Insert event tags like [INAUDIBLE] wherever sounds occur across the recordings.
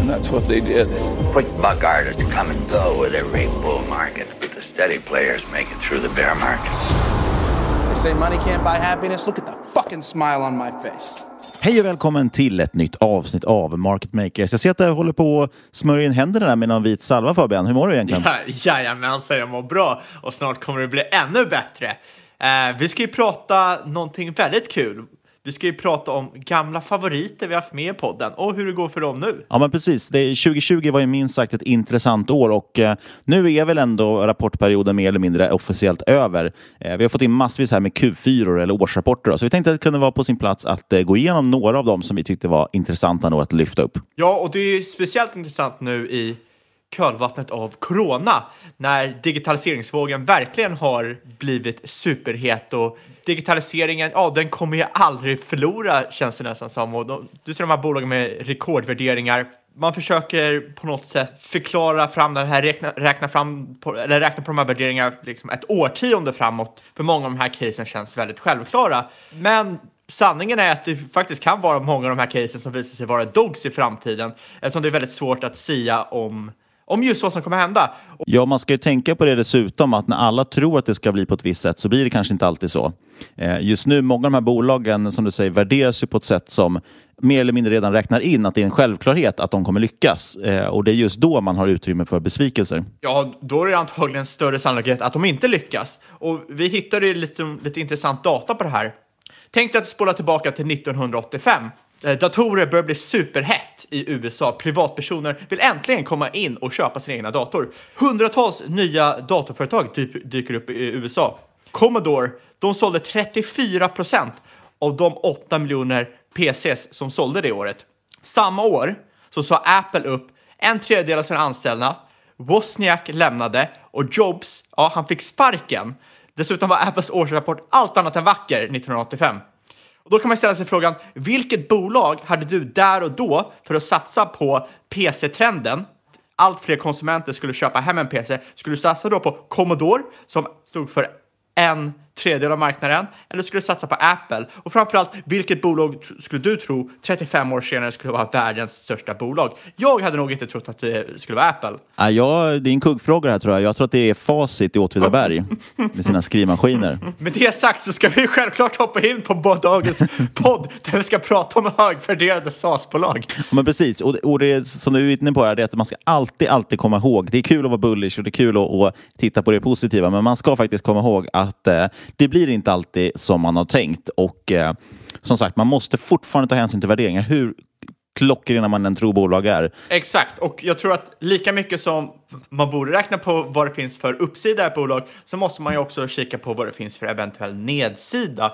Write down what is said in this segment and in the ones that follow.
And that's what they did. Quick buck artists come and go with every bull market, but the steady players make it through the bear market. They say money can't buy happiness. Look at the fucking smile on my face. Hej och välkommen till ett nytt avsnitt av Market Makers. Jag ser att du håller på att smörja in händerna där med någon vit salva Fabian. Hur mår du egentligen? Ja, jajamensan, jag mår bra och snart kommer det bli ännu bättre. Eh, vi ska ju prata någonting väldigt kul. Vi ska ju prata om gamla favoriter vi har haft med i podden och hur det går för dem nu. Ja, men precis. Det, 2020 var ju minst sagt ett intressant år och eh, nu är väl ändå rapportperioden mer eller mindre officiellt över. Eh, vi har fått in massvis här med Q4 eller årsrapporter, då, så vi tänkte att det kunde vara på sin plats att eh, gå igenom några av dem som vi tyckte var intressanta nog att lyfta upp. Ja, och det är ju speciellt intressant nu i kölvattnet av corona när digitaliseringsvågen verkligen har blivit superhet och digitaliseringen, ja, den kommer ju aldrig förlora känns det nästan som. Och de, du ser de här bolagen med rekordvärderingar. Man försöker på något sätt förklara fram den här, räkna, räkna fram på, eller räkna på de här värderingarna liksom ett årtionde framåt. För många av de här casen känns väldigt självklara. Men sanningen är att det faktiskt kan vara många av de här casen som visar sig vara dogs i framtiden eftersom det är väldigt svårt att sia om om just vad som kommer hända. Ja, man ska ju tänka på det dessutom att när alla tror att det ska bli på ett visst sätt så blir det kanske inte alltid så. Eh, just nu, många av de här bolagen som du säger värderas ju på ett sätt som mer eller mindre redan räknar in att det är en självklarhet att de kommer lyckas. Eh, och det är just då man har utrymme för besvikelser. Ja, då är det antagligen större sannolikhet att de inte lyckas. Och vi hittade lite, lite intressant data på det här. Tänk dig att spola tillbaka till 1985. Eh, datorer börjar bli superhett i USA. Privatpersoner vill äntligen komma in och köpa sin egna dator. Hundratals nya datorföretag typ, dyker upp i USA. Commodore, de sålde 34 procent av de 8 miljoner PCs som sålde det året. Samma år så sa Apple upp en tredjedel av sina anställda. Wozniak lämnade och Jobs, ja, han fick sparken. Dessutom var Apples årsrapport allt annat än vacker 1985. Och då kan man ställa sig frågan, vilket bolag hade du där och då för att satsa på PC-trenden? Allt fler konsumenter skulle köpa hem en PC. Skulle du satsa då på Commodore som stod för en tredjedel av marknaden eller skulle du satsa på Apple? Och framförallt, vilket bolag skulle du tro 35 år senare skulle vara världens största bolag? Jag hade nog inte trott att det skulle vara Apple. Ja, jag, det är en kuggfråga här tror jag. Jag tror att det är facit i Åtvidaberg [LAUGHS] med sina skrivmaskiner. Med det sagt så ska vi självklart hoppa in på dagens podd där vi ska prata om högvärderade SAS-bolag. Men precis, och, och det som du är inne på här, det är att man ska alltid, alltid komma ihåg. Det är kul att vara bullish och det är kul att, att titta på det positiva, men man ska faktiskt komma ihåg att eh, det blir inte alltid som man har tänkt. Och eh, som sagt, man måste fortfarande ta hänsyn till värderingar. Hur klockrena man än tror bolag är. Exakt, och jag tror att lika mycket som man borde räkna på vad det finns för uppsida i ett bolag så måste man ju också kika på vad det finns för eventuell nedsida.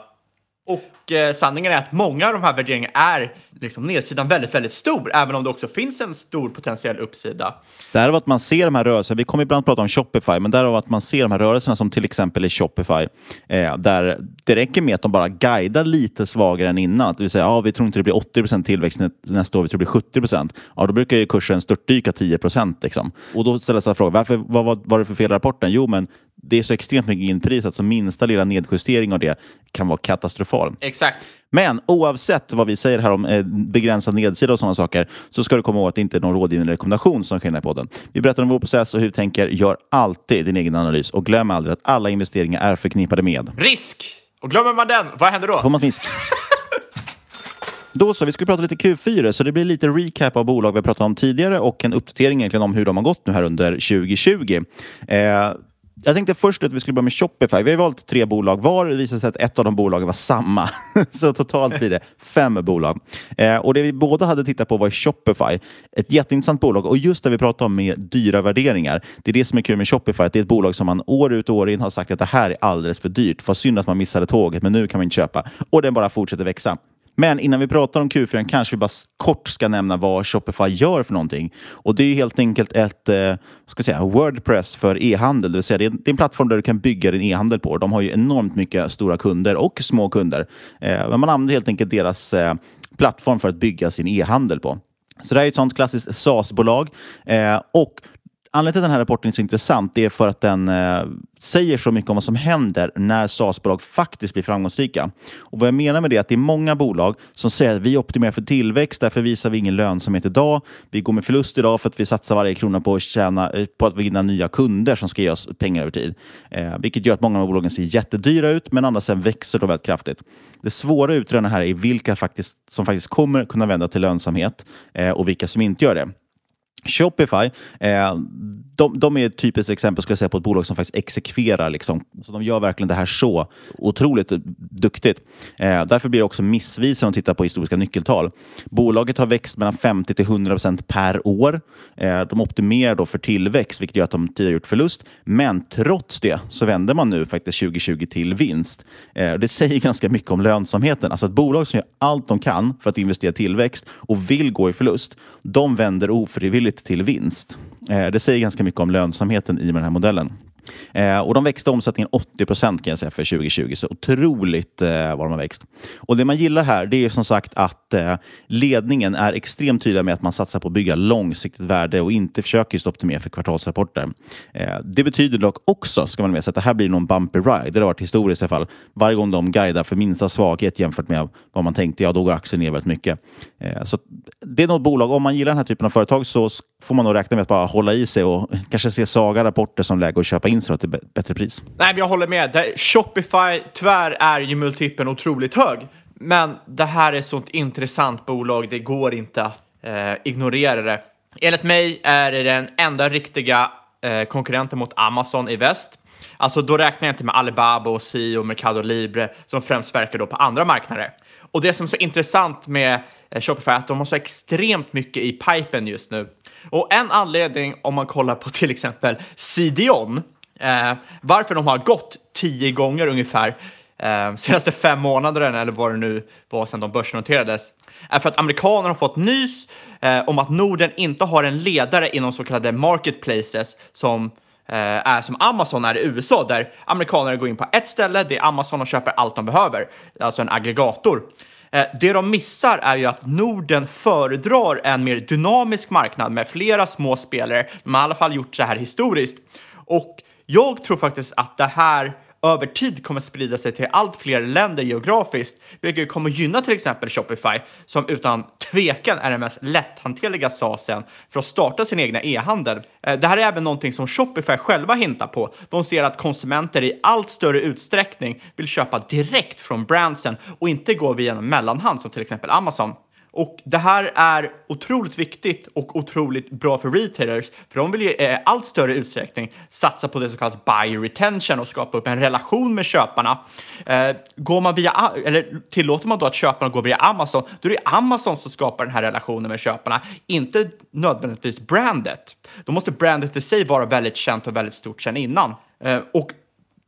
Och eh, sanningen är att många av de här värderingarna är liksom nedsidan väldigt, väldigt stor, även om det också finns en stor potentiell uppsida. Därav att man ser de här rörelserna, vi kommer ibland prata om Shopify, men därav att man ser de här rörelserna som till exempel i Shopify, eh, där det räcker med att de bara guidar lite svagare än innan. Det vill säga, ja, vi tror inte det blir 80 tillväxt nä- nästa år, vi tror det blir 70 Ja, då brukar ju kursen störtdyka 10% liksom. Och då ställer sig frågan, varför, vad var, var det för fel i rapporten? Jo, men det är så extremt mycket inprisat, så minsta lilla nedjustering av det kan vara katastrofal. Exakt. Men oavsett vad vi säger här om eh, begränsad nedsida och sådana saker så ska du komma ihåg att det inte är någon rådgivande rekommendation som sker i den här podden. Vi berättar om vår process och hur vi tänker. Gör alltid din egen analys och glöm aldrig att alla investeringar är förknippade med Risk! Och glömmer man den, vad händer då? får man smisk. Då så, vi ska prata lite Q4, så det blir lite recap av bolag vi pratat om tidigare och en uppdatering egentligen om hur de har gått nu här under 2020. Eh, jag tänkte först att vi skulle börja med Shopify. Vi har valt tre bolag var. Det visade sig att ett av de bolagen var samma. [LAUGHS] så totalt blir det fem bolag. Eh, och det vi båda hade tittat på var Shopify. Ett jätteintressant bolag. Och just det vi pratade om med dyra värderingar. Det är det som är kul med Shopify. Att det är ett bolag som man år ut och år in har sagt att det här är alldeles för dyrt. Vad synd att man missade tåget, men nu kan man inte köpa. Och den bara fortsätter växa. Men innan vi pratar om Q4 kanske vi bara kort ska nämna vad Shopify gör för någonting. Och det är helt enkelt ett eh, ska säga, Wordpress för e-handel. Det vill säga det är, det är en plattform där du kan bygga din e-handel på. De har ju enormt mycket stora kunder och små kunder. Eh, men man använder helt enkelt deras eh, plattform för att bygga sin e-handel på. Så det här är ett sånt klassiskt SaaS-bolag. Eh, och Anledningen till att den här rapporten är så intressant det är för att den eh, säger så mycket om vad som händer när SaaS-bolag faktiskt blir framgångsrika. Och vad jag menar med det är att det är många bolag som säger att vi optimerar för tillväxt, därför visar vi ingen lönsamhet idag. Vi går med förlust idag för att vi satsar varje krona på att, tjäna, eh, på att vinna nya kunder som ska ge oss pengar över tid. Eh, vilket gör att många av bolagen ser jättedyra ut, men andra sen växer då väldigt kraftigt. Det svåra att utröna här är vilka faktiskt, som faktiskt kommer kunna vända till lönsamhet eh, och vilka som inte gör det. Shopify, eh, de, de är ett typiskt exempel skulle jag säga, på ett bolag som faktiskt exekverar. Liksom. Så de gör verkligen det här så otroligt duktigt. Eh, därför blir det också missvisande att titta på historiska nyckeltal. Bolaget har växt mellan 50 till 100 procent per år. Eh, de optimerar då för tillväxt, vilket gör att de tidigare gjort förlust. Men trots det så vänder man nu faktiskt 2020 till vinst. Eh, det säger [LAUGHS] ganska mycket om lönsamheten. Alltså ett bolag som gör allt de kan för att investera i tillväxt och vill gå i förlust, de vänder ofrivilligt till vinst. Eh, det säger ganska mycket om lönsamheten i den här modellen. Eh, och de växte omsättningen 80 procent kan jag säga för 2020, så otroligt eh, vad de har växt. Och det man gillar här, det är som sagt att eh, ledningen är extremt tydlig med att man satsar på att bygga långsiktigt värde och inte försöker just optimera för kvartalsrapporter. Eh, det betyder dock också, ska man med sig, att det här blir någon bumpy ride. Det har varit historiskt i alla fall. Varje gång de guidar för minsta svaghet jämfört med vad man tänkte, ja då går aktien ner väldigt mycket. Eh, så det är något bolag, om man gillar den här typen av företag så får man nog räkna med att bara hålla i sig och kanske se saga rapporter som läge att köpa in sig till bättre pris. Nej, men jag håller med. Det, Shopify, tyvärr är ju multipeln otroligt hög. Men det här är ett sånt intressant bolag, det går inte att eh, ignorera det. Enligt mig är det den enda riktiga eh, konkurrenten mot Amazon i väst. Alltså då räknar jag inte med Alibaba och Sio och Mercado Libre som främst verkar då på andra marknader. Och det som är så intressant med eh, Shopify är att de har så extremt mycket i pipen just nu. Och en anledning om man kollar på till exempel CDON, eh, varför de har gått tio gånger ungefär eh, senaste fem månaderna eller vad det nu var sedan de börsnoterades, är för att amerikanerna har fått nys eh, om att Norden inte har en ledare inom så kallade marketplaces som eh, är som Amazon är i USA, där amerikaner går in på ett ställe, det är Amazon och köper allt de behöver, alltså en aggregator. Eh, det de missar är ju att Norden föredrar en mer dynamisk marknad med flera små spelare. De har i alla fall gjort så här historiskt. Och jag tror faktiskt att det här över tid kommer sprida sig till allt fler länder geografiskt, vilket kommer gynna till exempel Shopify, som utan tvekan är den mest lätthanterliga SaaSen för att starta sin egna e-handel. Eh, det här är även någonting som Shopify själva hintar på. De ser att konsumenter i allt större utsträckning vill köpa direkt från brandsen och inte gå via en mellanhand som till exempel Amazon. Och det här är otroligt viktigt och otroligt bra för retailers, för de vill ju eh, i allt större utsträckning satsa på det som kallas buy retention och skapa upp en relation med köparna. Eh, går man via, eller tillåter man då att köparna går via Amazon, då är det Amazon som skapar den här relationen med köparna, inte nödvändigtvis brandet. Då måste brandet i sig vara väldigt känt och väldigt stort sedan innan. Eh, och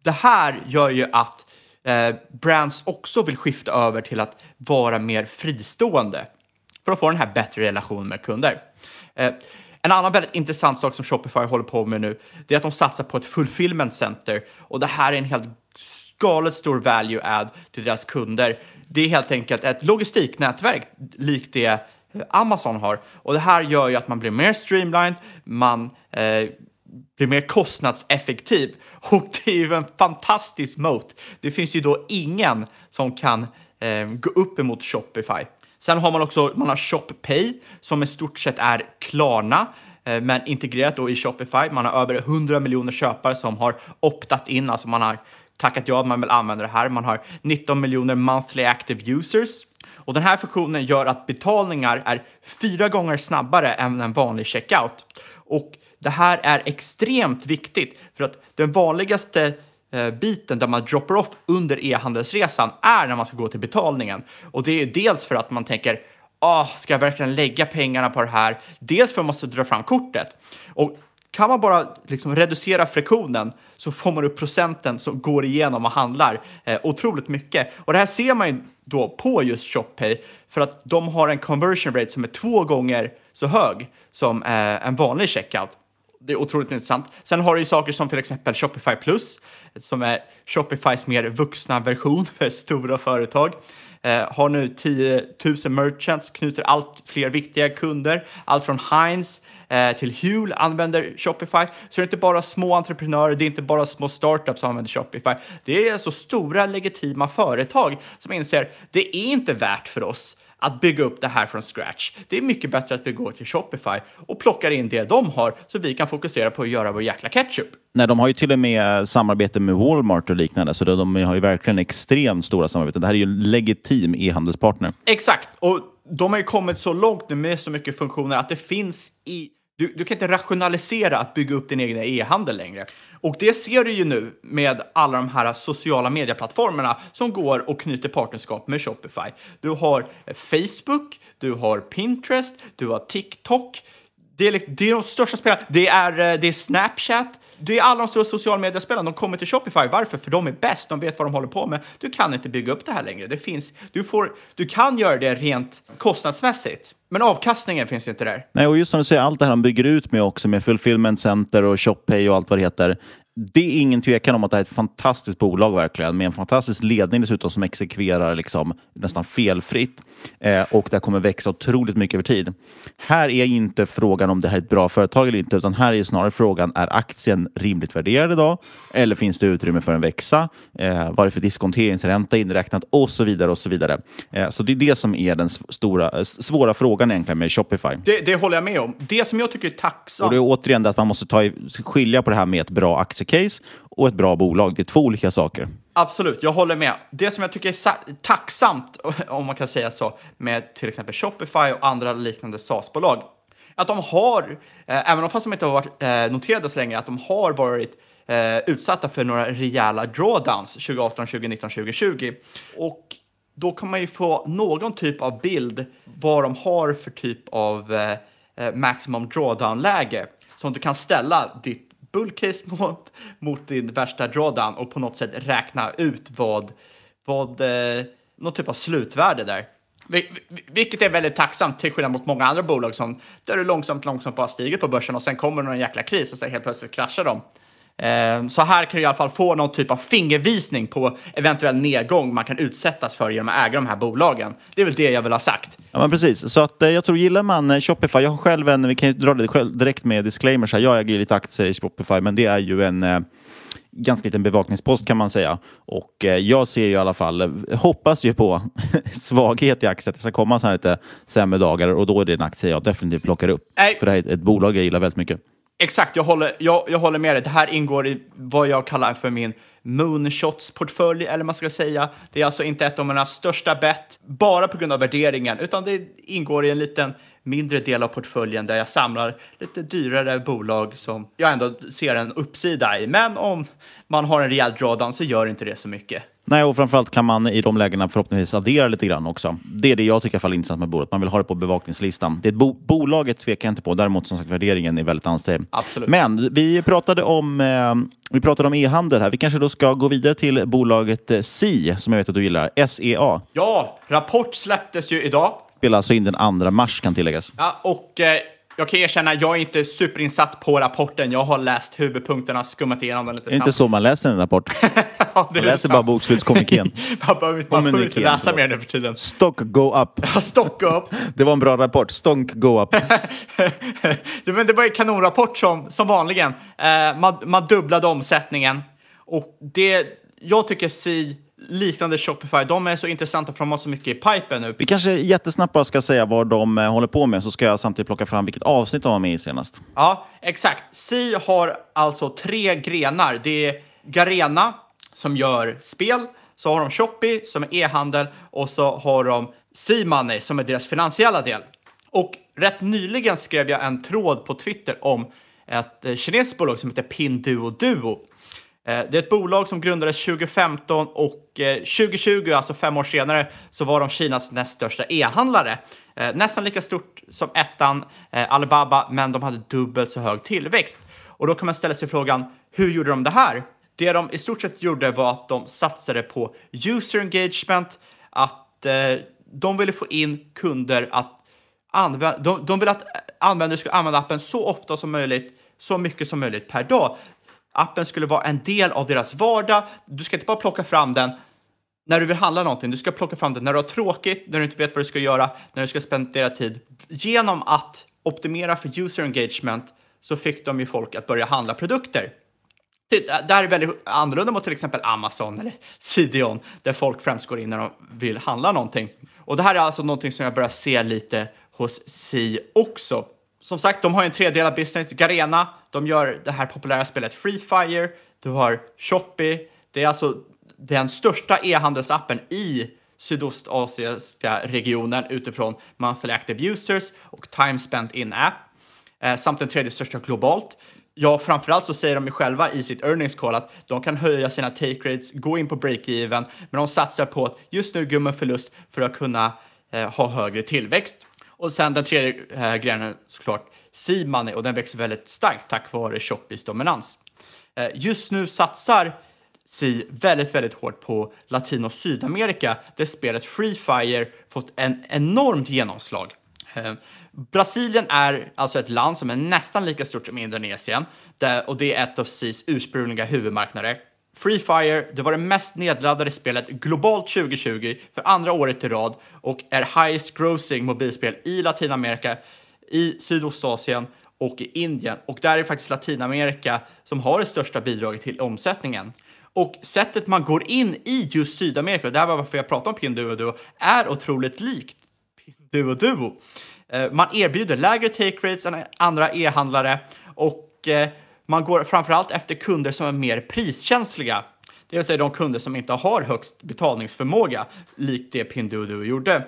det här gör ju att brands också vill skifta över till att vara mer fristående för att få den här bättre relationen med kunder. Eh, en annan väldigt intressant sak som Shopify håller på med nu, det är att de satsar på ett fulfillment center och det här är en helt galet stor value add till deras kunder. Det är helt enkelt ett logistiknätverk likt det eh, Amazon har och det här gör ju att man blir mer streamlined, man eh, blir mer kostnadseffektiv [LAUGHS] och det är ju en fantastisk moat. Det finns ju då ingen som kan eh, gå upp emot Shopify. Sen har man också man har ShopPay som i stort sett är Klarna eh, men integrerat då i Shopify. Man har över 100 miljoner köpare som har optat in, alltså man har tackat ja, man vill använda det här. Man har 19 miljoner monthly active users och den här funktionen gör att betalningar är fyra gånger snabbare än en vanlig checkout. Och det här är extremt viktigt för att den vanligaste Eh, biten där man droppar off under e-handelsresan är när man ska gå till betalningen. Och det är dels för att man tänker Ah, ska jag verkligen lägga pengarna på det här? Dels för att man måste dra fram kortet. Och kan man bara liksom reducera friktionen så får man upp procenten som går igenom och handlar eh, otroligt mycket. Och det här ser man ju då på just ShopPay för att de har en conversion rate som är två gånger så hög som eh, en vanlig checkout. Det är otroligt intressant. Sen har du ju saker som till exempel Shopify Plus som är Shopifys mer vuxna version [LAUGHS] för stora företag. Eh, har nu 10 000 merchants, knyter allt fler viktiga kunder. Allt från Heinz eh, till Huel använder Shopify. Så det är inte bara små entreprenörer, det är inte bara små startups som använder Shopify. Det är alltså stora legitima företag som inser det är inte värt för oss att bygga upp det här från scratch. Det är mycket bättre att vi går till Shopify och plockar in det de har så vi kan fokusera på att göra vår jäkla ketchup. Nej, de har ju till och med samarbete med Walmart och liknande, så de har ju verkligen extremt stora samarbeten. Det här är ju en legitim e-handelspartner. Exakt, och de har ju kommit så långt nu med så mycket funktioner att det finns i... Du, du kan inte rationalisera att bygga upp din egen e-handel längre. Och det ser du ju nu med alla de här sociala medieplattformarna som går och knyter partnerskap med Shopify. Du har Facebook, du har Pinterest, du har TikTok. Det är, liksom, det är de största spelarna. Det är, eh, det är Snapchat. Det är alla de stora sociala mediespelarna. De kommer till Shopify. Varför? För de är bäst. De vet vad de håller på med. Du kan inte bygga upp det här längre. Det finns, du, får, du kan göra det rent kostnadsmässigt. Men avkastningen finns inte där. Nej, och just som du säger, allt det här de bygger ut med också med Fulfillment Center och ShopPay och allt vad det heter. Det är ingen tvekan om att det här är ett fantastiskt bolag verkligen, med en fantastisk ledning dessutom som exekverar liksom nästan felfritt. Eh, och det kommer växa otroligt mycket över tid. Här är inte frågan om det här är ett bra företag eller inte, utan här är snarare frågan, är aktien rimligt värderad idag? Eller finns det utrymme för en växa? Eh, vad är det för diskonteringsränta inräknat? Och så vidare. och Så vidare. Eh, så det är det som är den stora, svåra frågan egentligen med Shopify. Det, det håller jag med om. Det som jag tycker är tacksamt... Och det är återigen det att man måste ta, i- skilja på det här med ett bra case och ett bra bolag. Det är två olika saker. Absolut, jag håller med. Det som jag tycker är tacksamt, [LAUGHS] om man kan säga så, med till exempel Shopify och andra liknande SaaS-bolag, att de har, eh, även om fast de inte har varit eh, noterade så länge, att de har varit eh, utsatta för några rejäla drawdowns 2018, 2019, 2020. Och då kan man ju få någon typ av bild vad de har för typ av eh, eh, maximum drawdown-läge som du kan ställa ditt bullcase mot, mot din värsta drawdown och på något sätt räkna ut vad, vad eh, någon typ av slutvärde där. Vil- Vilket är väldigt tacksamt till skillnad mot många andra bolag som där du långsamt, långsamt bara stiger på börsen och sen kommer någon jäkla kris och så helt plötsligt kraschar de. Eh, Så här kan du i alla fall få någon typ av fingervisning på eventuell nedgång man kan utsättas för genom att äga de här bolagen. Det är väl det jag vill ha sagt. Ja, men precis. Så att, eh, jag tror, gillar man eh, Shopify, jag har själv en, vi kan ju dra det själv direkt med disclaimers här, jag äger ju lite aktier i Shopify, men det är ju en, eh, ganska liten bevakningspost kan man säga. Och eh, jag ser ju i alla fall, hoppas ju på [LAUGHS] svaghet i aktien, att det ska komma så här lite sämre dagar och då är det en aktie jag definitivt plockar upp. Nej. För det här är ett bolag jag gillar väldigt mycket. Exakt, jag håller, jag, jag håller med dig. Det här ingår i vad jag kallar för min moonshots-portfölj, eller man ska säga. Det är alltså inte ett av mina största bett, bara på grund av värderingen, utan det ingår i en liten mindre del av portföljen där jag samlar lite dyrare bolag som jag ändå ser en uppsida i. Men om man har en rejäl drawdown så gör inte det så mycket. Nej, och framförallt kan man i de lägena förhoppningsvis addera lite grann också. Det är det jag tycker är intressant med bolaget. Man vill ha det på bevakningslistan. Det bo bolaget tvekar jag inte på. Däremot som sagt värderingen är väldigt ansträngd. Absolut. Men vi pratade om eh, vi pratade om e-handel här. Vi kanske då ska gå vidare till bolaget eh, SI som jag vet att du gillar. SEA. Ja, rapport släpptes ju idag. Spelar alltså in den 2 mars kan tilläggas. Ja, och eh, jag kan erkänna, jag är inte superinsatt på rapporten. Jag har läst huvudpunkterna, skummat igenom den lite Är snabbt. det inte så man läser en rapport? [LAUGHS] Ja, Man är läser sant. bara bokslutskommunikén. Man [LAUGHS] behöver man behöver inte läsa mer nu för tiden. Stock go up. [LAUGHS] Stock upp. Det var en bra rapport. Stonk go up. det, men det var ju kanonrapport som, som vanligen. Eh, man, man dubblade omsättningen. Och det, jag tycker Si, liknande Shopify, de är så intressanta för de har så mycket i pipen nu. Vi kanske jättesnabbt bara ska säga vad de eh, håller på med, så ska jag samtidigt plocka fram vilket avsnitt de var med i senast. Ja, exakt. Si har alltså tre grenar. Det är Garena som gör spel, så har de Shopee som är e-handel och så har de C-Money som är deras finansiella del. Och rätt nyligen skrev jag en tråd på Twitter om ett eh, kinesiskt bolag som heter Pinduoduo. Eh, det är ett bolag som grundades 2015 och eh, 2020, alltså fem år senare, så var de Kinas näst största e-handlare. Eh, nästan lika stort som ettan Alibaba, men de hade dubbelt så hög tillväxt. Och då kan man ställa sig frågan, hur gjorde de det här? Det de i stort sett gjorde var att de satsade på user engagement, att de ville få in kunder att använda, de, de vill att användare ska använda appen så ofta som möjligt, så mycket som möjligt per dag. Appen skulle vara en del av deras vardag. Du ska inte bara plocka fram den när du vill handla någonting. Du ska plocka fram den när du har tråkigt, när du inte vet vad du ska göra, när du ska spendera tid. Genom att optimera för user engagement så fick de ju folk att börja handla produkter. Det här är väldigt annorlunda mot till exempel Amazon eller Sidion där folk främst går in när de vill handla någonting. Och det här är alltså någonting som jag börjar se lite hos Si också. Som sagt, de har en tredelad business. Garena, de gör det här populära spelet Free Fire. Du har Shopee. Det är alltså den största e-handelsappen i sydostasiatiska regionen utifrån monthly active users och time spent in app. Eh, samt den tredje största globalt. Ja, framförallt så säger de ju själva i sitt earnings call att de kan höja sina take rates, gå in på break-even, men de satsar på att just nu gå förlust för att kunna eh, ha högre tillväxt. Och sen den tredje eh, grenen såklart C-money och den växer väldigt starkt tack vare Shopees dominans. Eh, just nu satsar Si väldigt, väldigt hårt på Latin och Sydamerika där spelet Free Fire fått en enormt genomslag. Eh, Brasilien är alltså ett land som är nästan lika stort som Indonesien där, och det är ett av SIS ursprungliga huvudmarknader. Free Fire, det var det mest nedladdade spelet globalt 2020 för andra året i rad och är highest grossing mobilspel i Latinamerika, i Sydostasien och i Indien. Och där är faktiskt Latinamerika som har det största bidraget till omsättningen. Och sättet man går in i just Sydamerika, och det här var varför jag pratade om Pinduoduo, är otroligt likt Pinduo Duo. Eh, man erbjuder lägre take rates än andra e-handlare och eh, man går framförallt efter kunder som är mer priskänsliga. Det vill säga de kunder som inte har högst betalningsförmåga, likt det Pinduoduo gjorde.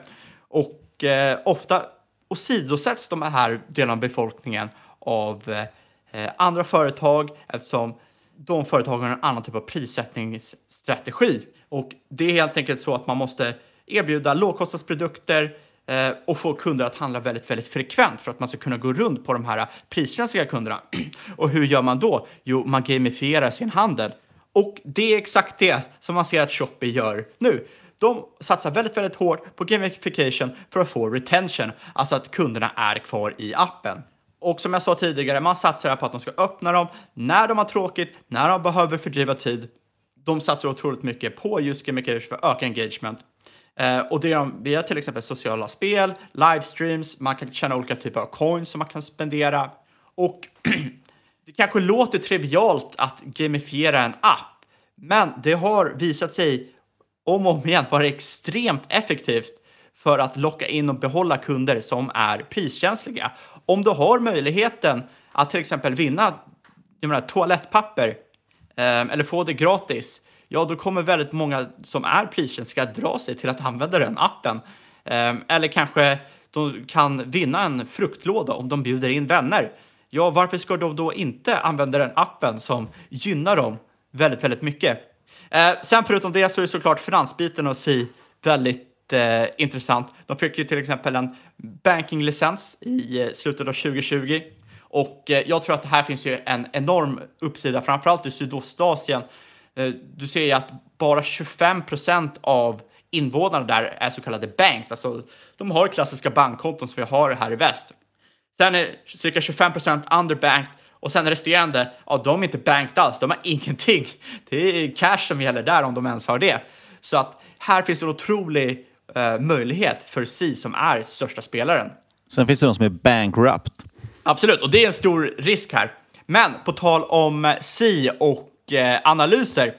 Och eh, ofta åsidosätts de här delarna av befolkningen av eh, andra företag eftersom de företagen har en annan typ av prissättningsstrategi. Och det är helt enkelt så att man måste erbjuda lågkostnadsprodukter eh, och få kunder att handla väldigt, väldigt frekvent för att man ska kunna gå runt på de här eh, priskänsliga kunderna. [CLEARS THROAT] Och hur gör man då? Jo, man gamifierar sin handel. Och det är exakt det som man ser att Shopee gör nu. De satsar väldigt, väldigt hårt på gamification för att få retention, alltså att kunderna är kvar i appen. Och som jag sa tidigare, man satsar på att de ska öppna dem när de har tråkigt, när de behöver fördriva tid. De satsar otroligt mycket på just gamification för att öka engagement. Eh, och det gör de via till exempel sociala spel, livestreams, man kan tjäna olika typer av coins som man kan spendera. Och [CLEARS THROAT] det kanske låter trivialt att gamifiera en app, men det har visat sig om och om igen vara extremt effektivt för att locka in och behålla kunder som är priskänsliga. Om du har möjligheten att till exempel vinna jag menar, toalettpapper eh, eller få det gratis, ja, då kommer väldigt många som är priskänsliga dra sig till att använda den appen. Ehm, eller kanske de kan vinna en fruktlåda om de bjuder in vänner. Ja, varför ska de då inte använda den appen som gynnar dem väldigt, väldigt mycket? Ehm, sen förutom det så är det såklart finansbiten och SI väldigt eh, intressant. De fick ju till exempel en bankinglicens i eh, slutet av 2020 och eh, jag tror att det här finns ju en enorm uppsida, framförallt i Sydostasien. Eh, du ser ju att bara 25 procent av invånarna där är så kallade banked, alltså de har klassiska bankkonton som vi har här i väst. Sen är cirka 25 procent underbanked och sen resterande, ja, de är inte banked alls, de har [LAUGHS] ingenting. Det är cash som gäller där om de ens har det. Så att här finns en otrolig eh, möjlighet för Si som är största spelaren. Sen finns det de som är bankrupt. Absolut, och det är en stor risk här. Men på tal om Si och eh, analyser.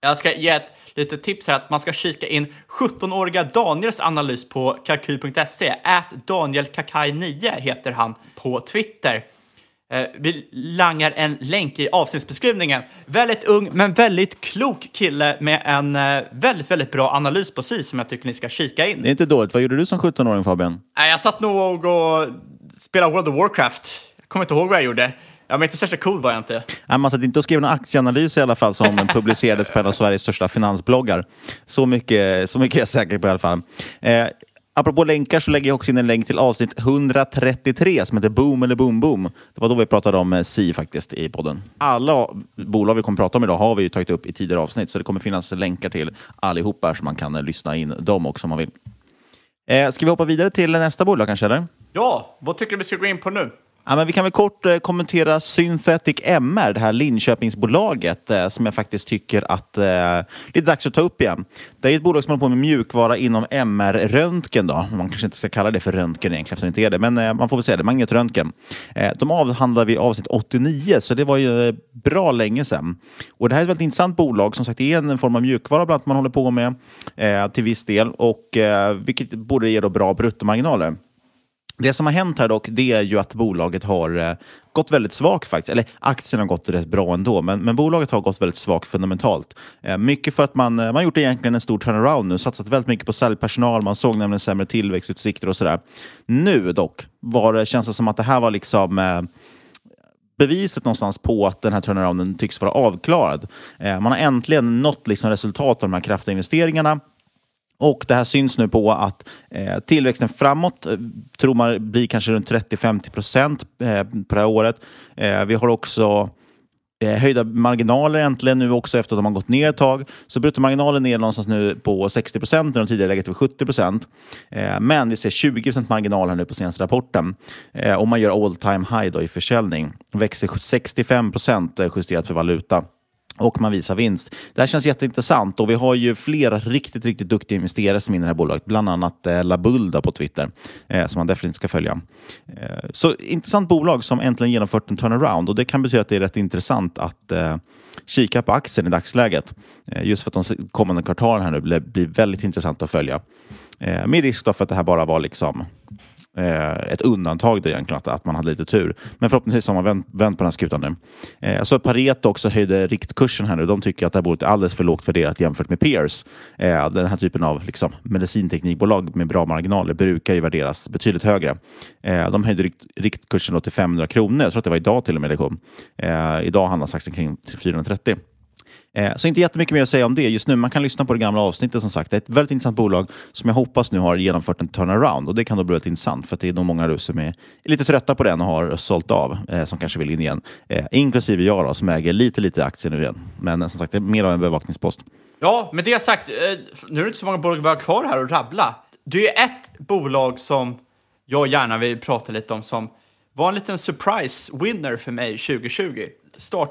Jag ska ge ett litet tips här att man ska kika in 17-åriga Daniels analys på kalkyl.se. Ät Daniel Kakai 9 heter han på Twitter. Eh, vi langar en länk i avsnittsbeskrivningen. Väldigt ung men väldigt klok kille med en eh, väldigt, väldigt bra analys på si som jag tycker ni ska kika in. Det är inte dåligt. Vad gjorde du som 17-åring Fabian? Jag satt nog och spelade World of Warcraft. Jag kommer inte ihåg vad jag gjorde. Jag var inte särskilt cool var jag inte. Nej, man satt inte och skrev någon aktieanalys i alla fall som [LAUGHS] publicerades på en av Sveriges största finansbloggar. Så mycket, så mycket är jag säker på i alla fall. Eh, apropå länkar så lägger jag också in en länk till avsnitt 133 som heter Boom eller Boom Boom. Det var då vi pratade om eh, Si faktiskt i podden. Alla bolag vi kommer prata om idag har vi ju tagit upp i tidigare avsnitt så det kommer finnas länkar till allihopa så man kan eh, lyssna in dem också om man vill. Eh, ska vi hoppa vidare till nästa bolag kanske? Eller? Ja, vad tycker du vi ska gå in på nu? Ja, men vi kan väl kort eh, kommentera Synthetic MR, det här Linköpingsbolaget eh, som jag faktiskt tycker att eh, det är dags att ta upp igen. Det är ett bolag som håller på med mjukvara inom MR-röntgen. Då. Man kanske inte ska kalla det för röntgen egentligen, eftersom det inte är det, men eh, man får väl säga det, magnetröntgen. Eh, de avhandlade vi i avsnitt 89, så det var ju eh, bra länge sedan. Och det här är ett väldigt intressant bolag. Som sagt, det är en form av mjukvara bland annat man håller på med eh, till viss del, och, eh, vilket borde ge då bra bruttomarginaler. Det som har hänt här dock, det är ju att bolaget har eh, gått väldigt svagt faktiskt. Eller aktien har gått rätt bra ändå, men, men bolaget har gått väldigt svagt fundamentalt. Eh, mycket för att man, eh, man har gjort egentligen en stor turnaround nu, satsat väldigt mycket på säljpersonal, man såg nämligen sämre tillväxtutsikter och sådär. Nu dock var det, känns det som att det här var liksom eh, beviset någonstans på att den här turnarounden tycks vara avklarad. Eh, man har äntligen nått liksom resultat av de här kraftiga investeringarna. Och det här syns nu på att eh, tillväxten framåt eh, tror man blir kanske runt 30-50 procent eh, på det här året. Eh, vi har också eh, höjda marginaler äntligen nu också efter att de har gått ner ett tag. Så bruttomarginalen är någonstans nu på 60 procent när de tidigare legat vid 70 procent. Eh, men vi ser 20 procent marginal här nu på senaste rapporten. Eh, om man gör all time high då i försäljning. Växer 65 procent eh, justerat för valuta och man visar vinst. Det här känns jätteintressant och vi har ju flera riktigt, riktigt duktiga investerare som är inne i det här bolaget, bland annat eh, Labulda på Twitter, eh, som man definitivt ska följa. Eh, så intressant bolag som äntligen genomfört en turnaround och det kan betyda att det är rätt intressant att eh, kika på aktien i dagsläget. Eh, just för att de kommande kvartalen här nu blir, blir väldigt intressant att följa. Eh, med risk för att det här bara var liksom Eh, ett undantag då egentligen, att, att man hade lite tur. Men förhoppningsvis har man vänt, vänt på den här skutan nu. Eh, så Pareto också höjde riktkursen här nu. De tycker att det här bolaget är alldeles för lågt värderat jämfört med peers. Eh, den här typen av liksom, medicinteknikbolag med bra marginaler brukar ju värderas betydligt högre. Eh, de höjde rikt, riktkursen till 500 kronor. Jag tror att det var idag till och med det kom. Eh, idag handlas aktien kring 430. Eh, Så inte jättemycket mer att säga om det just nu. Man kan lyssna på det gamla avsnittet som sagt. Det är ett väldigt intressant bolag som jag hoppas nu har genomfört en turnaround och det kan då bli väldigt intressant för att det är nog många som är lite trötta på den och har sålt av eh, som kanske vill in igen. Eh, Inklusive jag då, som äger lite, lite aktier nu igen. Men eh, som sagt, det är mer av en bevakningspost. Ja, med det sagt, eh, nu är det inte så många bolag vi har kvar här att rabbla. Det är ett bolag som jag gärna vill prata lite om som var en liten surprise winner för mig 2020. Start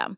system.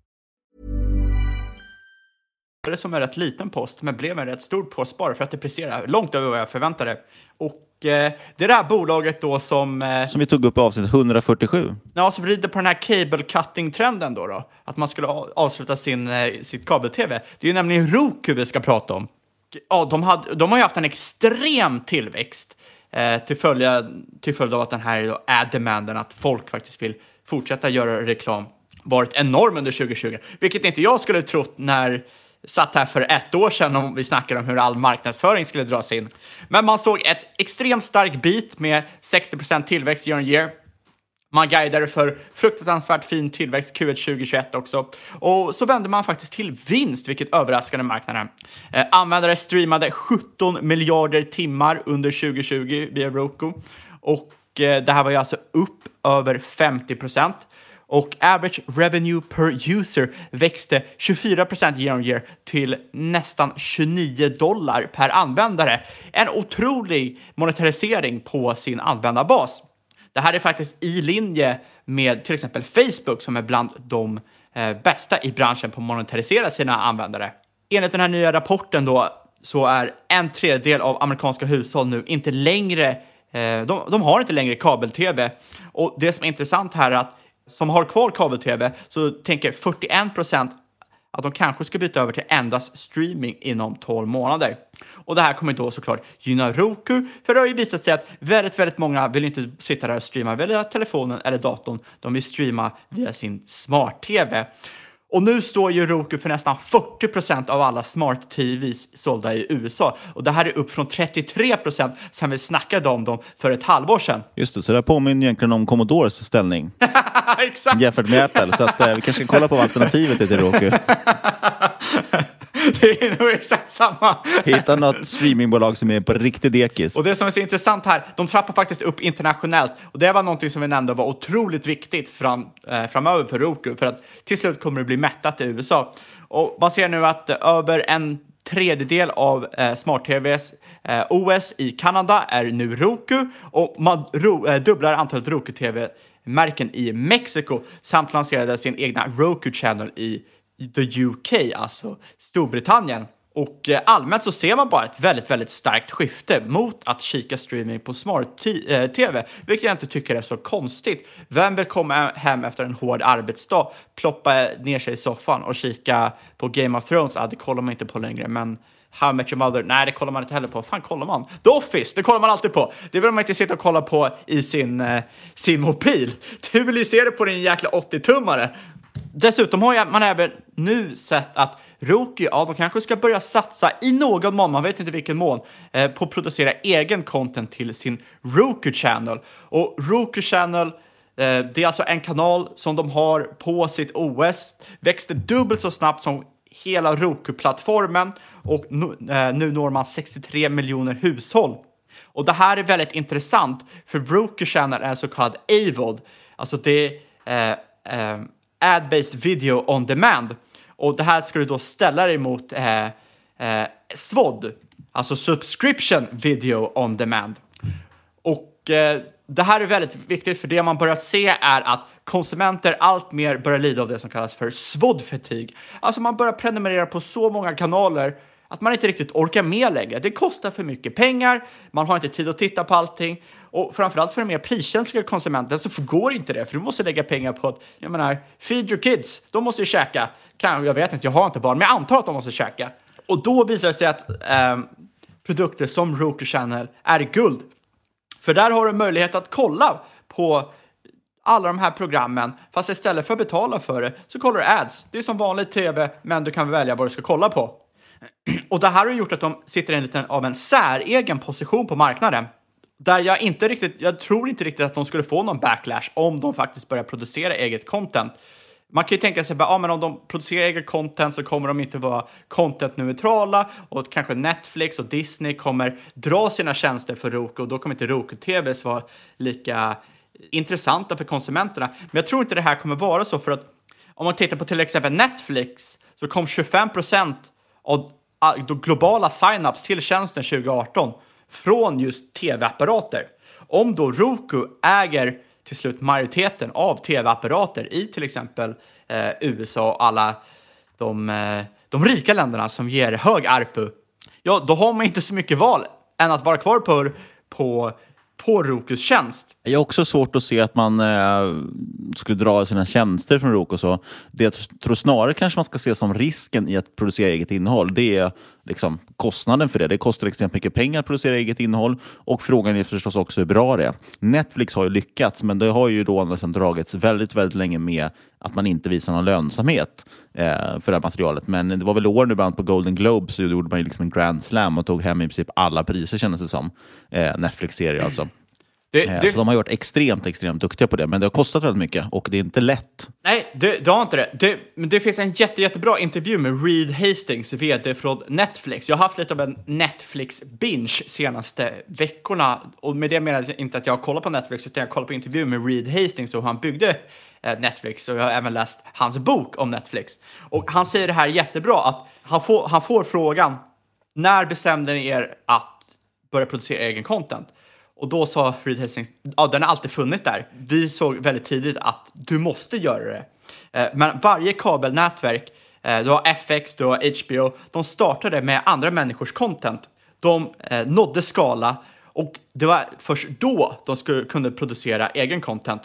Det som en rätt liten post, men blev en rätt stor post bara för att det presterar långt över vad jag förväntade. Och eh, det är det här bolaget då som... Eh, Som vi tog upp i avsnitt 147. Ja, som rider på den här cable cutting-trenden då, då. Att man skulle avsluta sin, eh, sitt kabel-tv. Det är ju nämligen Roku vi ska prata om. Ja, de, hade, de har ju haft en extrem tillväxt eh, till, följa, till följd av att den här då, ad-demanden, att folk faktiskt vill fortsätta göra reklam, varit enorm under 2020. Vilket inte jag skulle trott när satt här för ett år sedan om vi snackade om hur all marknadsföring skulle dras in. Men man såg ett extremt stark bit med 60% tillväxt year on year. Man guidade för fruktansvärt fin tillväxt Q1 2021 också. Och så vände man faktiskt till vinst, vilket överraskade marknaden. Eh, användare streamade 17 miljarder timmar under 2020 via Roku. Och eh, det här var ju alltså upp över 50 procent. Och average revenue per user växte 24 year on year till nästan 29 dollar per användare. En otrolig monetarisering på sin användarbas. Det här är faktiskt i linje med till exempel Facebook som är bland de eh, bästa i branschen på att monetarisera sina användare. Enligt den här nya rapporten då så är en tredjedel av amerikanska hushåll nu inte längre, eh, de, de har inte längre kabel-tv. Och det som är intressant här är att som har kvar kabel-tv så tänker 41 procent att de kanske ska byta över till endast streaming inom 12 månader. Och det här kommer då såklart gynna Roku, för det har ju visat sig att väldigt, väldigt många vill inte sitta där och streama via telefonen eller datorn. De vill streama via sin smart-tv. Och nu står ju Roku för nästan 40 procent av alla smart-TVs sålda i USA. Och det här är upp från 33 procent sen vi snackade om dem för ett halvår sedan. Just det, så det här påminner egentligen om Commodores ställning [LAUGHS] Exakt! jämfört med Apple. Så att, eh, vi kanske ska kolla på vad alternativet är till Roku. [LAUGHS] [LAUGHS] det är nog exakt samma. Hitta något streamingbolag som är på riktig dekis. Och det som är så intressant här, de trappar faktiskt upp internationellt. Och det var någonting som vi nämnde var otroligt viktigt fram, eh, framöver för Roku, för att till slut kommer det bli mättat i USA. Och man ser nu att över en tredjedel av eh, smart-tvs eh, OS i Kanada är nu Roku och man ro, eh, dubblar antalet Roku-tv-märken i Mexiko samt lanserade sin egna Roku Channel i the UK, alltså Storbritannien. Och eh, allmänt så ser man bara ett väldigt, väldigt starkt skifte mot att kika streaming på smart-tv, eh, vilket jag inte tycker är så konstigt. Vem vill komma hem efter en hård arbetsdag, ploppa ner sig i soffan och kika på Game of Thrones? Ja, det kollar man inte på längre, men How I Met Your Mother, nej det kollar man inte heller på. fan kollar man? The Office, det kollar man alltid på. Det vill man inte sitta och kolla på i sin, eh, sin mobil. [LAUGHS] Du vill ju se det på din jäkla 80-tummare. Dessutom har man även nu sett att Roku, ja, de kanske ska börja satsa i någon mån, man vet inte vilken mån, eh, på att producera egen content till sin Roku Channel. Och Roku Channel, eh, det är alltså en kanal som de har på sitt OS, växte dubbelt så snabbt som hela Roku-plattformen och nu, eh, nu når man 63 miljoner hushåll. Och det här är väldigt intressant, för Roku Channel är en så kallad AVOD, alltså det är eh, eh, Ad-Based Video On Demand. Och det här ska du då ställa dig mot eh, eh, SVOD, alltså Subscription Video On Demand. Och eh, det här är väldigt viktigt för det man börjat se är att konsumenter allt mer börjar lida av det som kallas för SVOD-fatig. Alltså man börjar prenumerera på så många kanaler att man inte riktigt orkar med längre. Det kostar för mycket pengar, man har inte tid att titta på allting och framförallt för den mer priskänsliga konsumenten så går inte det, för du måste lägga pengar på att, jag menar, feed your kids, de måste ju käka. Kan, jag vet inte, jag har inte barn, men jag antar att de måste käka. Och då visar det sig att eh, produkter som Roku Channel är guld. För där har du möjlighet att kolla på alla de här programmen, fast istället för att betala för det så kollar du ads. Det är som vanlig tv, men du kan välja vad du ska kolla på. [CLEARS THROAT] Och det här har gjort att de sitter i en liten av en säregen position på marknaden. Där jag inte riktigt, jag tror inte riktigt att de skulle få någon backlash om de faktiskt börjar producera eget content. Man kan ju tänka sig att ja, om de producerar eget content så kommer de inte vara contentneutrala och kanske Netflix och Disney kommer dra sina tjänster för Roku och då kommer inte Roku-TVs vara lika intressanta för konsumenterna. Men jag tror inte det här kommer vara så för att om man tittar på till exempel Netflix så kom 25 procent av de globala signups till tjänsten 2018 från just tv-apparater. Om då Roku äger till slut majoriteten av tv-apparater i till exempel eh, USA och alla de, eh, de rika länderna som ger hög ARPU, ja, då har man inte så mycket val än att vara kvar på, på på Rokus tjänst. Jag har också svårt att se att man eh, skulle dra sina tjänster från Roku. Så det jag tror snarare kanske man ska se som risken i att producera eget innehåll. Det är liksom kostnaden för det. Det kostar extremt mycket pengar att producera eget innehåll och frågan är förstås också hur bra det är. Netflix har ju lyckats, men det har ju då andra dragits väldigt, väldigt länge med att man inte visar någon lönsamhet eh, för det här materialet. Men det var väl år nu bland på Golden Globe så gjorde man ju liksom en grand slam och tog hem i princip alla priser kändes det som. Eh, Netflix-serie alltså. Det, eh, det... Så de har varit extremt, extremt duktiga på det, men det har kostat väldigt mycket och det är inte lätt. Nej, det, det har inte det. det. Men det finns en jätte, jättebra intervju med Reed Hastings, vd från Netflix. Jag har haft lite av en Netflix-binge senaste veckorna och med det menar jag inte att jag har kollat på Netflix, utan jag har kollat på intervju med Reed Hastings och hur han byggde eh, Netflix och jag har även läst hans bok om Netflix. Och han säger det här jättebra, att han får, han får frågan, när bestämde ni er att börja producera egen content? Och då sa Reed Hastings, ja den har alltid funnits där. Vi såg väldigt tidigt att du måste göra det. Eh, men varje kabelnätverk, eh, du har FX, du har HBO, de startade med andra människors content. De eh, nådde skala och det var först då de skulle, kunde producera egen content.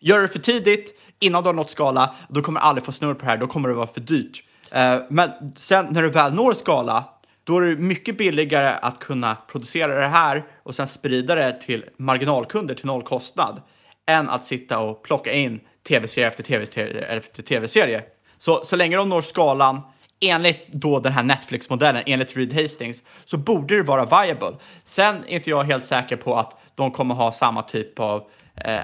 Gör det för tidigt, innan du har nått skala, då kommer du aldrig få snurr på det här, då kommer det vara för dyrt. Eh, men sen när du väl når skala, då är det mycket billigare att kunna producera det här och sen sprida det till marginalkunder till noll kostnad än att sitta och plocka in tv-serie efter tv-serie efter tv-serie. Så, så länge de når skalan enligt då den här Netflix-modellen, enligt Reed Hastings, så borde det vara viable. Sen är inte jag helt säker på att de kommer ha samma typ av eh,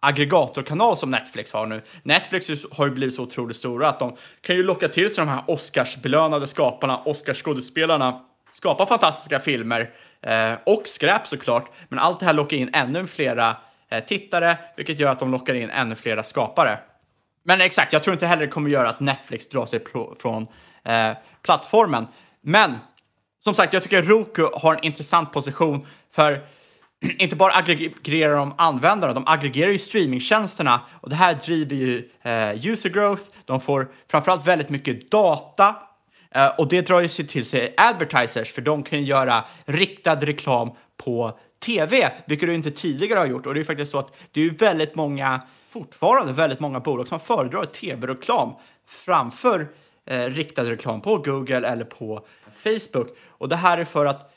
aggregatorkanal som Netflix har nu. Netflix har ju blivit så otroligt stora att de kan ju locka till sig de här Oscarsbelönade skaparna, Oscarsskådespelarna, skapa fantastiska filmer eh, och skräp såklart. Men allt det här lockar in ännu flera eh, tittare, vilket gör att de lockar in ännu flera skapare. Men exakt, jag tror inte heller det kommer göra att Netflix drar sig från eh, plattformen. Men som sagt, jag tycker Roku har en intressant position för [CLEARS THROAT] inte bara aggregerar de användarna, de aggregerar ju streamingtjänsterna och det här driver ju eh, user growth. De får framförallt väldigt mycket data eh, och det drar ju sig till sig advertisers för de kan göra riktad reklam på tv, vilket du inte tidigare har gjort. Och det är faktiskt så att det är ju väldigt många, fortfarande väldigt många bolag som föredrar tv-reklam framför eh, riktad reklam på Google eller på Facebook. Och det här är för att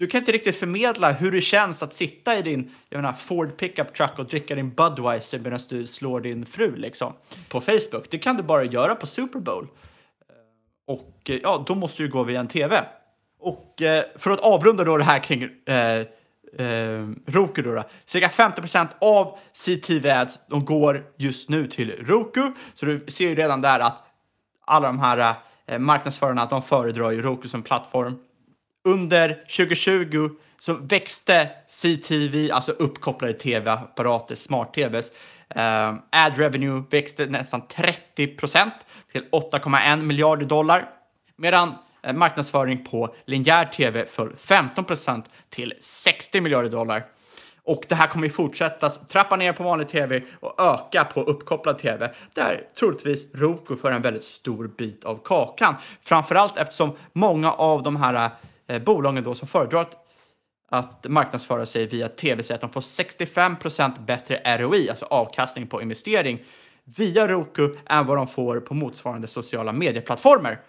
du kan inte riktigt förmedla hur det känns att sitta i din jag menar, Ford pickup truck och dricka din Budweiser medan du slår din fru liksom, på Facebook. Det kan du bara göra på Super Bowl. Eh, och eh, ja, då måste du gå via en TV. Och eh, för att avrunda då det här kring eh, eh, Roku då, då. Cirka 50% av CTV ads de går just nu till Roku. Så du ser ju redan där att alla de här eh, marknadsförarna de föredrar ju Roku som plattform. Under 2020 så växte CTV, alltså uppkopplade tv-apparater, smart-tvs, eh, ad revenue växte nästan 30% till 8,1 miljarder dollar. Medan Eh, marknadsföring på linjär tv föll 15% till 60 miljarder dollar. Och det här kommer ju fortsätta trappa ner på vanlig tv och öka på uppkopplad tv, där troligtvis Roku får en väldigt stor bit av kakan. Framförallt eftersom många av de här eh, Eh, bolagen då som föredrar att, att marknadsföra sig via tv säger att de får 65% bättre ROI, alltså avkastning på investering, via Roku än vad de får på motsvarande sociala medieplattformar.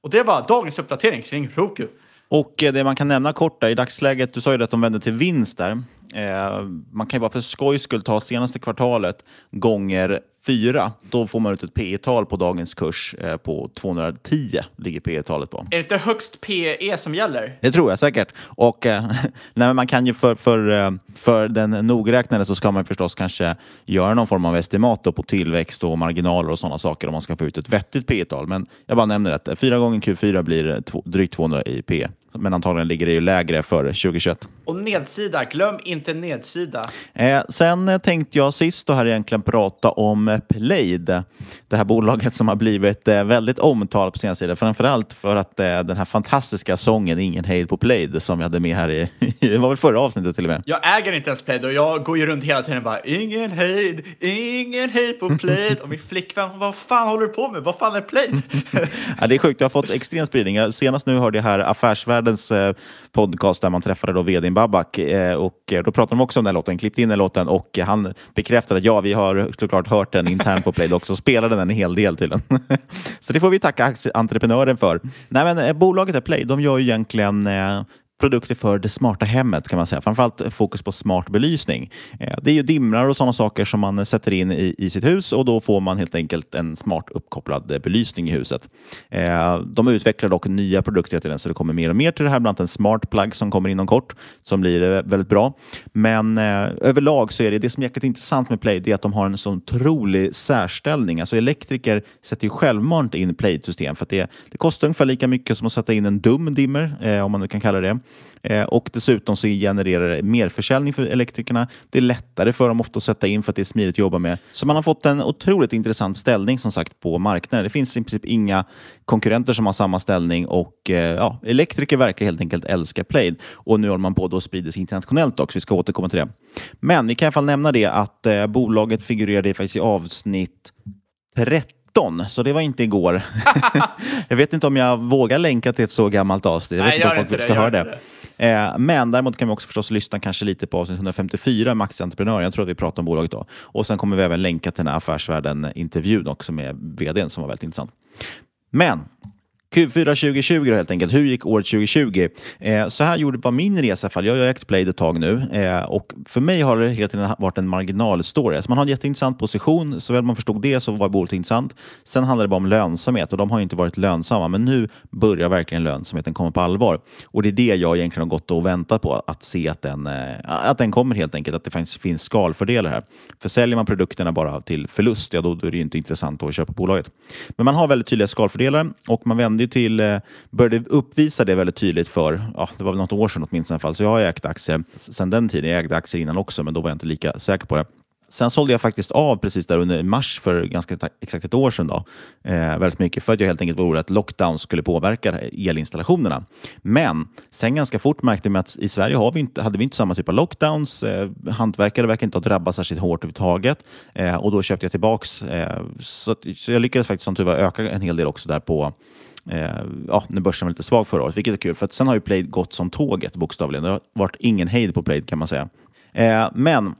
Och det var dagens uppdatering kring Roku. Och eh, det man kan nämna kort där, i dagsläget, du sa ju att de vände till vinst där. Eh, man kan ju bara för skojs skull ta senaste kvartalet gånger fyra. Då får man ut ett P tal på dagens kurs eh, på 210 ligger P talet på. Är det inte högst PE som gäller? Det tror jag säkert. Och eh, [LAUGHS] nej, man kan ju för, för, eh, för den nogräknade så ska man förstås kanske göra någon form av estimat på tillväxt och marginaler och sådana saker om man ska få ut ett vettigt P tal Men jag bara nämner att 4 gånger Q4 blir drygt 200 i P men antagligen ligger det ju lägre för 2021. Och nedsida, glöm inte nedsida. Eh, sen tänkte jag sist då här egentligen prata om Plaid. Det här bolaget som har blivit eh, väldigt omtalat på senaste tiden. Framförallt för att eh, den här fantastiska sången Ingen hejd på Plaid som vi hade med här i, [LAUGHS] det var väl förra avsnittet till och med. Jag äger inte ens Plaid och jag går ju runt hela tiden och bara ingen hejd, ingen hejd på Plaid. Och min flickvän, vad fan håller du på med? Vad fan är Plaid? [LAUGHS] ja, det är sjukt, jag har fått extrem spridning. Senast nu hörde jag här Affärsvärldens eh, podcast där man träffade då vdn Babak eh, och eh, då pratade de också om den låten, klippte in den låten och han bekräftade att ja, vi har såklart hört den internt på Playdock också. Spelade den en hel del tydligen. [LAUGHS] Så det får vi tacka entreprenören för. Nej, men, eh, bolaget är Play, de gör ju egentligen eh, produkter för det smarta hemmet kan man säga. Framförallt fokus på smart belysning. Eh, det är ju dimrar och sådana saker som man sätter in i, i sitt hus och då får man helt enkelt en smart uppkopplad eh, belysning i huset. Eh, de utvecklar dock nya produkter till den så det kommer mer och mer till det här, bland annat en smart plug som kommer inom kort som blir väldigt bra. Men överlag så är det det som är jäkligt intressant med Play, det är att de har en sån otrolig särställning. Alltså elektriker sätter ju självmant in Play-system för att det, det kostar ungefär lika mycket som att sätta in en dum dimmer, om man nu kan kalla det. Eh, och dessutom så genererar det merförsäljning för elektrikerna. Det är lättare för dem ofta att sätta in för att det är smidigt att jobba med. Så man har fått en otroligt intressant ställning som sagt på marknaden. Det finns i princip inga konkurrenter som har samma ställning och eh, ja, elektriker verkar helt enkelt älska Plaid. Och nu håller man på att sprida sig internationellt också. Vi ska återkomma till det. Men vi kan i alla fall nämna det att eh, bolaget figurerade faktiskt i avsnitt 30 så det var inte igår. [LAUGHS] jag vet inte om jag vågar länka till ett så gammalt avsnitt. Jag vet Nej, inte om folk inte ska det, höra det. det. Men däremot kan vi också förstås lyssna kanske lite på avsnitt 154 med Aktieentreprenören. Jag tror att vi pratar om bolaget då. Och sen kommer vi även länka till den här Affärsvärlden-intervjun också med vdn som var väldigt intressant. Men Q4 2020 då helt enkelt. Hur gick året 2020? Eh, så här gjorde, var min resa i alla fall. Jag har ju ägt Played ett tag nu eh, och för mig har det helt enkelt varit en marginalstory. Alltså man har en jätteintressant position. Så väl man förstod det så var bolaget intressant. Sen handlar det bara om lönsamhet och de har inte varit lönsamma. Men nu börjar verkligen lönsamheten komma på allvar. Och det är det jag egentligen har gått och väntat på. Att se att den, eh, att den kommer helt enkelt. Att det finns, finns skalfördelar här. För säljer man produkterna bara till förlust, ja då, då är det inte intressant att köpa bolaget. Men man har väldigt tydliga skalfördelar och man vänder kunde till, eh, började uppvisa det väldigt tydligt för, ja, det var väl något år sedan åtminstone i alla fall. Så jag har ägt aktier sedan den tiden. Jag ägde aktier innan också, men då var jag inte lika säker på det. Sen sålde jag faktiskt av precis där under mars för ganska exakt ett år sedan. Då, eh, väldigt mycket för att jag helt enkelt var orolig att lockdown skulle påverka elinstallationerna. Men sen ganska fort märkte jag att i Sverige har vi inte, hade vi inte samma typ av lockdowns. Eh, hantverkare verkar inte ha drabbats särskilt hårt överhuvudtaget eh, och då köpte jag tillbaks. Eh, så, så jag lyckades faktiskt som tur var öka en hel del också där på Eh, ja, när börsen var lite svag förra året, vilket är kul. För att sen har ju Plaid gått som tåget bokstavligen. Det har varit ingen hejd på Plaid kan man säga. Eh, men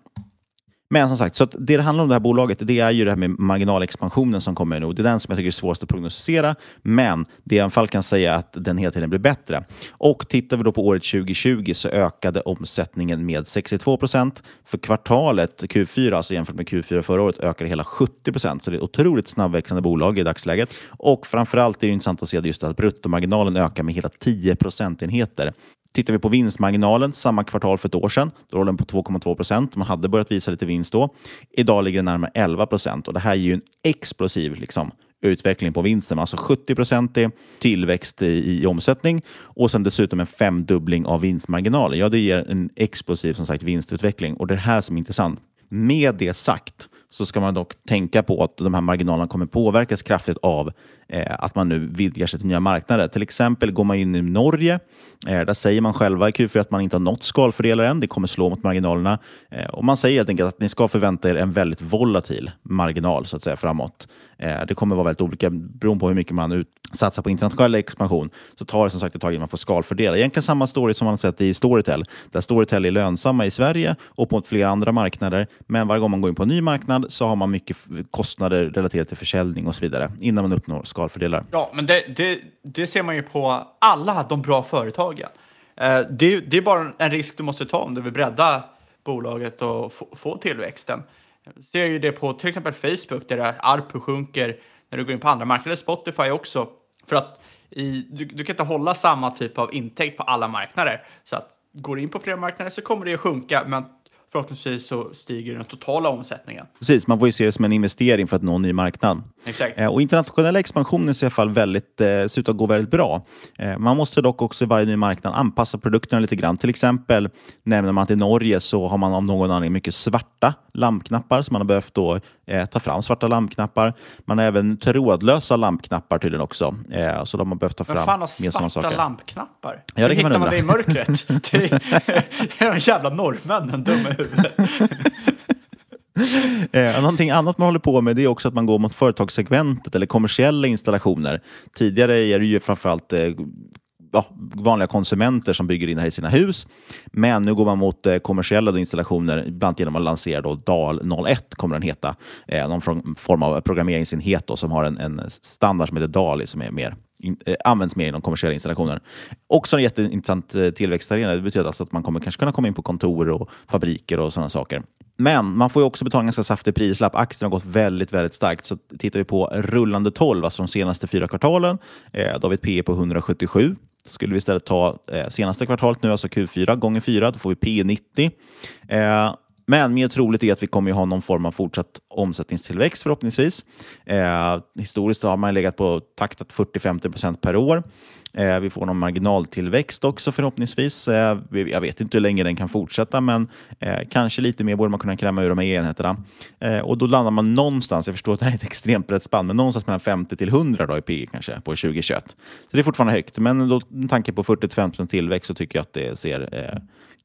men som sagt, så det det handlar om det här bolaget, det är ju det här med marginalexpansionen som kommer nu. Det är den som jag tycker är svårast att prognostisera, men det jag i alla fall kan säga är att den hela tiden blir bättre. Och tittar vi då på året 2020 så ökade omsättningen med 62 procent. För kvartalet Q4, alltså jämfört med Q4 förra året, ökade hela 70 procent. Så det är ett otroligt snabbväxande bolag i dagsläget. Och framförallt är det intressant att se just att bruttomarginalen ökar med hela 10 procentenheter. Tittar vi på vinstmarginalen samma kvartal för ett år sedan, då låg den på 2,2 procent. Man hade börjat visa lite vinst då. Idag ligger den närmare 11 procent och det här ger ju en explosiv liksom, utveckling på vinsten. Alltså 70 procentig tillväxt i, i omsättning och sen dessutom en femdubbling av vinstmarginalen. Ja, det ger en explosiv som sagt vinstutveckling och det är det här som är intressant. Med det sagt så ska man dock tänka på att de här marginalerna kommer påverkas kraftigt av eh, att man nu vidgar sig till nya marknader. Till exempel går man in i Norge. Eh, där säger man själva i Q4 att man inte har nått skalfördelar än. Det kommer slå mot marginalerna. Eh, och Man säger helt enkelt att ni ska förvänta er en väldigt volatil marginal så att säga framåt. Eh, det kommer vara väldigt olika beroende på hur mycket man ut, satsar på internationell expansion. Så tar det som sagt ett tag innan man får skalfördelar. Egentligen samma story som man har sett i Storytel. Där Storytel är lönsamma i Sverige och på flera andra marknader. Men varje gång man går in på en ny marknad så har man mycket kostnader relaterat till försäljning och så vidare innan man uppnår skalfördelar. Ja, men det, det, det ser man ju på alla de bra företagen. Eh, det, det är bara en risk du måste ta om du vill bredda bolaget och få, få tillväxten. Jag ser ju det på till exempel Facebook där ARPU sjunker när du går in på andra marknader, Spotify också. För att i, du, du kan inte hålla samma typ av intäkt på alla marknader. Så att går du in på flera marknader så kommer det att sjunka, men förhoppningsvis så stiger den totala omsättningen. Precis, man får ju se det som en investering för att nå en ny marknad. Exakt. Eh, och internationella expansionen ser i alla fall väldigt, eh, ser ut att gå väldigt bra. Eh, man måste dock också i varje ny marknad anpassa produkterna lite grann. Till exempel nämner man att i Norge så har man av någon anledning mycket svarta lampknappar, så man har behövt då, eh, ta fram svarta lampknappar. Man har även trådlösa lampknappar tydligen också. Eh, så de har behövt ta fram Men fan har mer sådana svarta saker. lampknappar? Ja, det man hittar man undra. det i mörkret? [LAUGHS] det är [LAUGHS] de jävla norrmännen, dumma huvudet. [LAUGHS] Eh, någonting annat man håller på med det är också att man går mot företagssegmentet eller kommersiella installationer. Tidigare är det ju framförallt eh, ja, vanliga konsumenter som bygger in det här i sina hus. Men nu går man mot eh, kommersiella installationer, bland annat genom att lansera då DAL 01, kommer den heta. Eh, någon form- form av programmeringsenhet då, som har en, en standard som heter DALI som är mer in, eh, används mer inom kommersiella installationer. Också en jätteintressant eh, tillväxtarena. Det betyder alltså att man kommer kanske kunna komma in på kontor och fabriker och sådana saker. Men man får ju också betala en ganska saftig prislapp. Aktien har gått väldigt, väldigt starkt. Så tittar vi på rullande 12, alltså de senaste fyra kvartalen, eh, då har vi ett P på 177. Skulle vi istället ta eh, senaste kvartalet nu, alltså Q4 gånger 4, då får vi P 90. Eh, men mer troligt är att vi kommer ha någon form av fortsatt omsättningstillväxt förhoppningsvis. Eh, historiskt har man legat på taktat 40-50% per år. Eh, vi får någon marginaltillväxt också förhoppningsvis. Eh, jag vet inte hur länge den kan fortsätta, men eh, kanske lite mer borde man kunna kräma ur de här enheterna. Eh, och då landar man någonstans, jag förstår att det här är ett extremt brett spann, men någonstans mellan 50 till 100 då i PE kanske på 2021. Så det är fortfarande högt, men då, med tanke på 40-50% tillväxt så tycker jag att det ser, eh,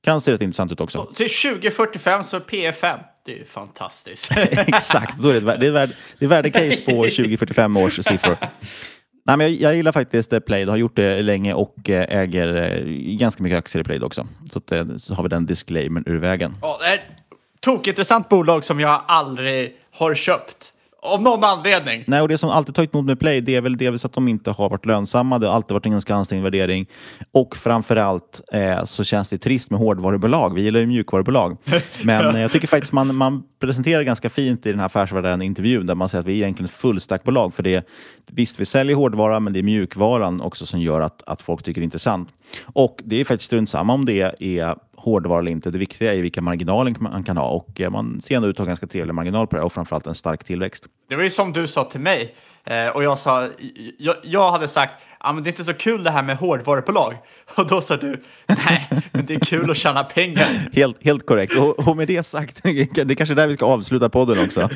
kan se rätt intressant ut också. Till 2045 så är P5. Det är ju fantastiskt. [LAUGHS] Exakt, då är det, det, är värde- det är värdecase på [LAUGHS] 2045 års siffror. Nej, men jag, jag gillar faktiskt eh, Plaid, har gjort det länge och eh, äger eh, ganska mycket aktier i Plaid också. Så, att, så har vi den disclaimern ur vägen. Ja, det är ett tokintressant bolag som jag aldrig har köpt. Av någon anledning. Nej, och det som alltid tagit emot med Play, det är väl delvis att de inte har varit lönsamma. Det har alltid varit en ganska ansträngd värdering. Och framförallt eh, så känns det trist med hårdvarubolag. Vi gillar ju mjukvarubolag. [LAUGHS] Men eh, jag tycker faktiskt man, man presenterar ganska fint i den här affärsvärlden intervjun där man säger att vi är egentligen ett fullstackbolag. För det, visst, vi säljer hårdvara, men det är mjukvaran också som gör att, att folk tycker det är intressant. Och det är faktiskt strunt samma om det är hårdvara eller inte. Det viktiga är vilka marginaler man kan ha och eh, man ser ändå ut att ha ganska trevlig marginal på det och framförallt en stark tillväxt. Det var ju som du sa till mig eh, och jag sa, jag, jag hade sagt, ja men det är inte så kul det här med hårdvarubolag. [LAUGHS] Och då sa du, nej, men det är kul att tjäna pengar. [LAUGHS] Helt, helt korrekt. Och, och med det sagt, [LAUGHS] det är kanske där vi ska avsluta podden också.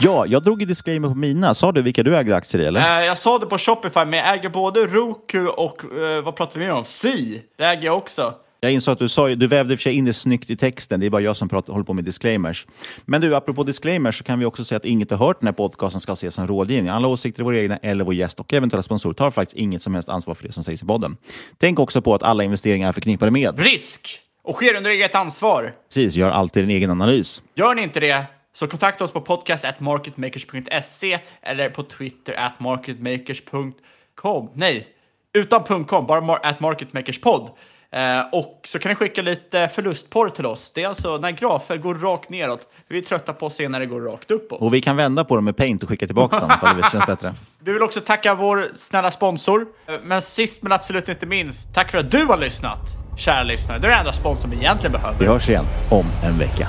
Ja, jag drog ju disclaimer på mina. Sa du vilka du ägde aktier i eller? Eh, jag sa det på Shopify, men jag äger både Roku och, vad pratar vi mer om? Si, det äger jag också. Jag insåg att du, sa, du vävde i för sig in det snyggt i texten. Det är bara jag som pratar, håller på med disclaimers. Men du, apropå disclaimers så kan vi också säga att inget du hört den här podcasten ska ses som rådgivning. Alla åsikter är våra egna eller vår gäst och eventuella sponsorer tar faktiskt inget som helst ansvar för det som sägs i podden. Tänk också på att alla investeringar är förknippade med risk och sker under eget ansvar. Precis, gör alltid din egen analys. Gör ni inte det så kontakta oss på podcast.marketmakers.se eller på Twitter at marketmakers.com. Nej, utan .com, bara at marketmakerspod. Eh, och så kan ni skicka lite förlustporr till oss. Det är alltså när grafer går rakt neråt. Vi är trötta på att se när det går rakt uppåt. Och vi kan vända på dem med paint och skicka tillbaka dem ifall det känns bättre. [LAUGHS] Vi vill också tacka vår snälla sponsor. Eh, men sist men absolut inte minst, tack för att du har lyssnat. Kära lyssnare, det är den enda sponsorn vi egentligen behöver. Vi hörs igen om en vecka.